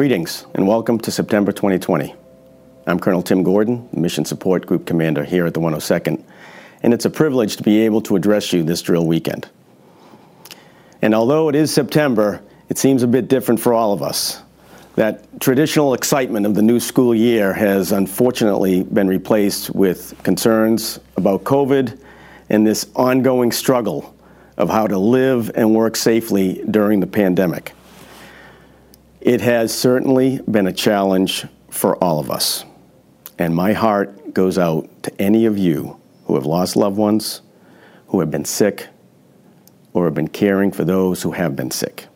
Greetings and welcome to September 2020. I'm Colonel Tim Gordon, Mission Support Group Commander here at the 102nd, and it's a privilege to be able to address you this drill weekend. And although it is September, it seems a bit different for all of us. That traditional excitement of the new school year has unfortunately been replaced with concerns about COVID and this ongoing struggle of how to live and work safely during the pandemic. It has certainly been a challenge for all of us. And my heart goes out to any of you who have lost loved ones, who have been sick, or have been caring for those who have been sick.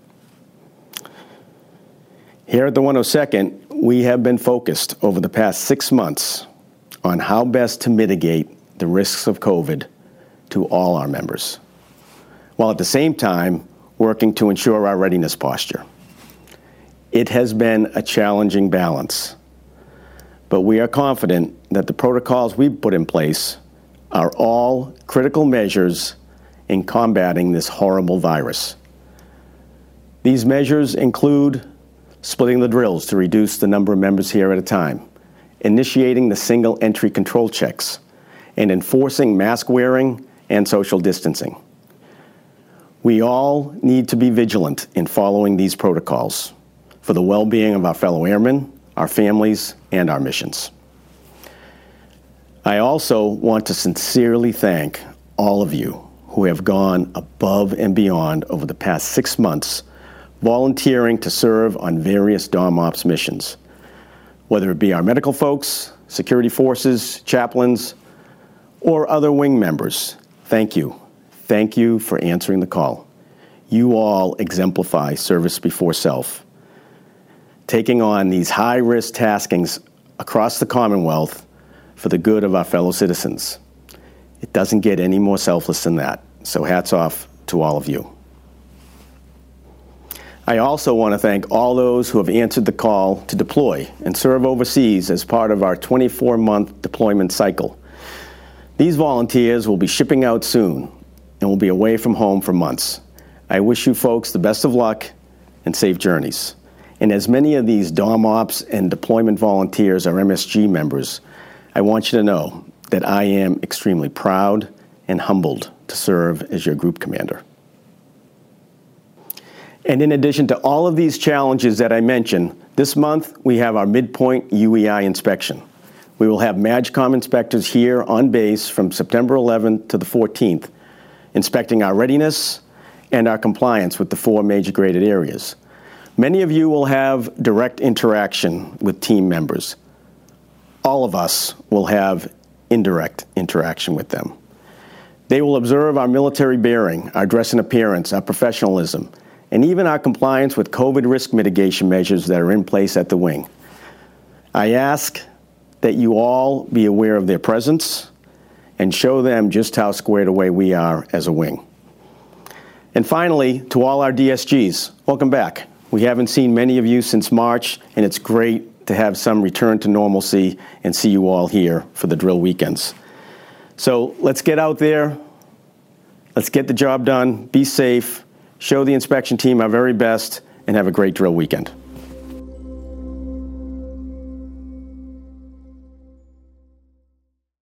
Here at the 102nd, we have been focused over the past six months on how best to mitigate the risks of COVID to all our members, while at the same time working to ensure our readiness posture. It has been a challenging balance, but we are confident that the protocols we've put in place are all critical measures in combating this horrible virus. These measures include splitting the drills to reduce the number of members here at a time, initiating the single entry control checks, and enforcing mask wearing and social distancing. We all need to be vigilant in following these protocols for the well being of our fellow airmen, our families, and our missions. I also want to sincerely thank all of you who have gone above and beyond over the past six months, volunteering to serve on various DOM Ops missions, whether it be our medical folks, security forces, chaplains, or other wing members. Thank you. Thank you for answering the call. You all exemplify service before self taking on these high risk taskings across the Commonwealth for the good of our fellow citizens. It doesn't get any more selfless than that. So, hats off to all of you. I also want to thank all those who have answered the call to deploy and serve overseas as part of our 24 month deployment cycle. These volunteers will be shipping out soon and will be away from home for months. I wish you folks the best of luck and safe journeys. And as many of these DOM ops and deployment volunteers are MSG members, I want you to know that I am extremely proud and humbled to serve as your group commander. And in addition to all of these challenges that I mentioned, this month we have our midpoint UEI inspection. We will have MAJCOM inspectors here on base from September 11th to the 14th, inspecting our readiness and our compliance with the four major graded areas. Many of you will have direct interaction with team members. All of us will have indirect interaction with them. They will observe our military bearing, our dress and appearance, our professionalism, and even our compliance with COVID risk mitigation measures that are in place at the wing. I ask that you all be aware of their presence and show them just how squared away we are as a wing. And finally, to all our DSGs, welcome back. We haven't seen many of you since March, and it's great to have some return to normalcy and see you all here for the drill weekends. So let's get out there. Let's get the job done. Be safe. Show the inspection team our very best, and have a great drill weekend.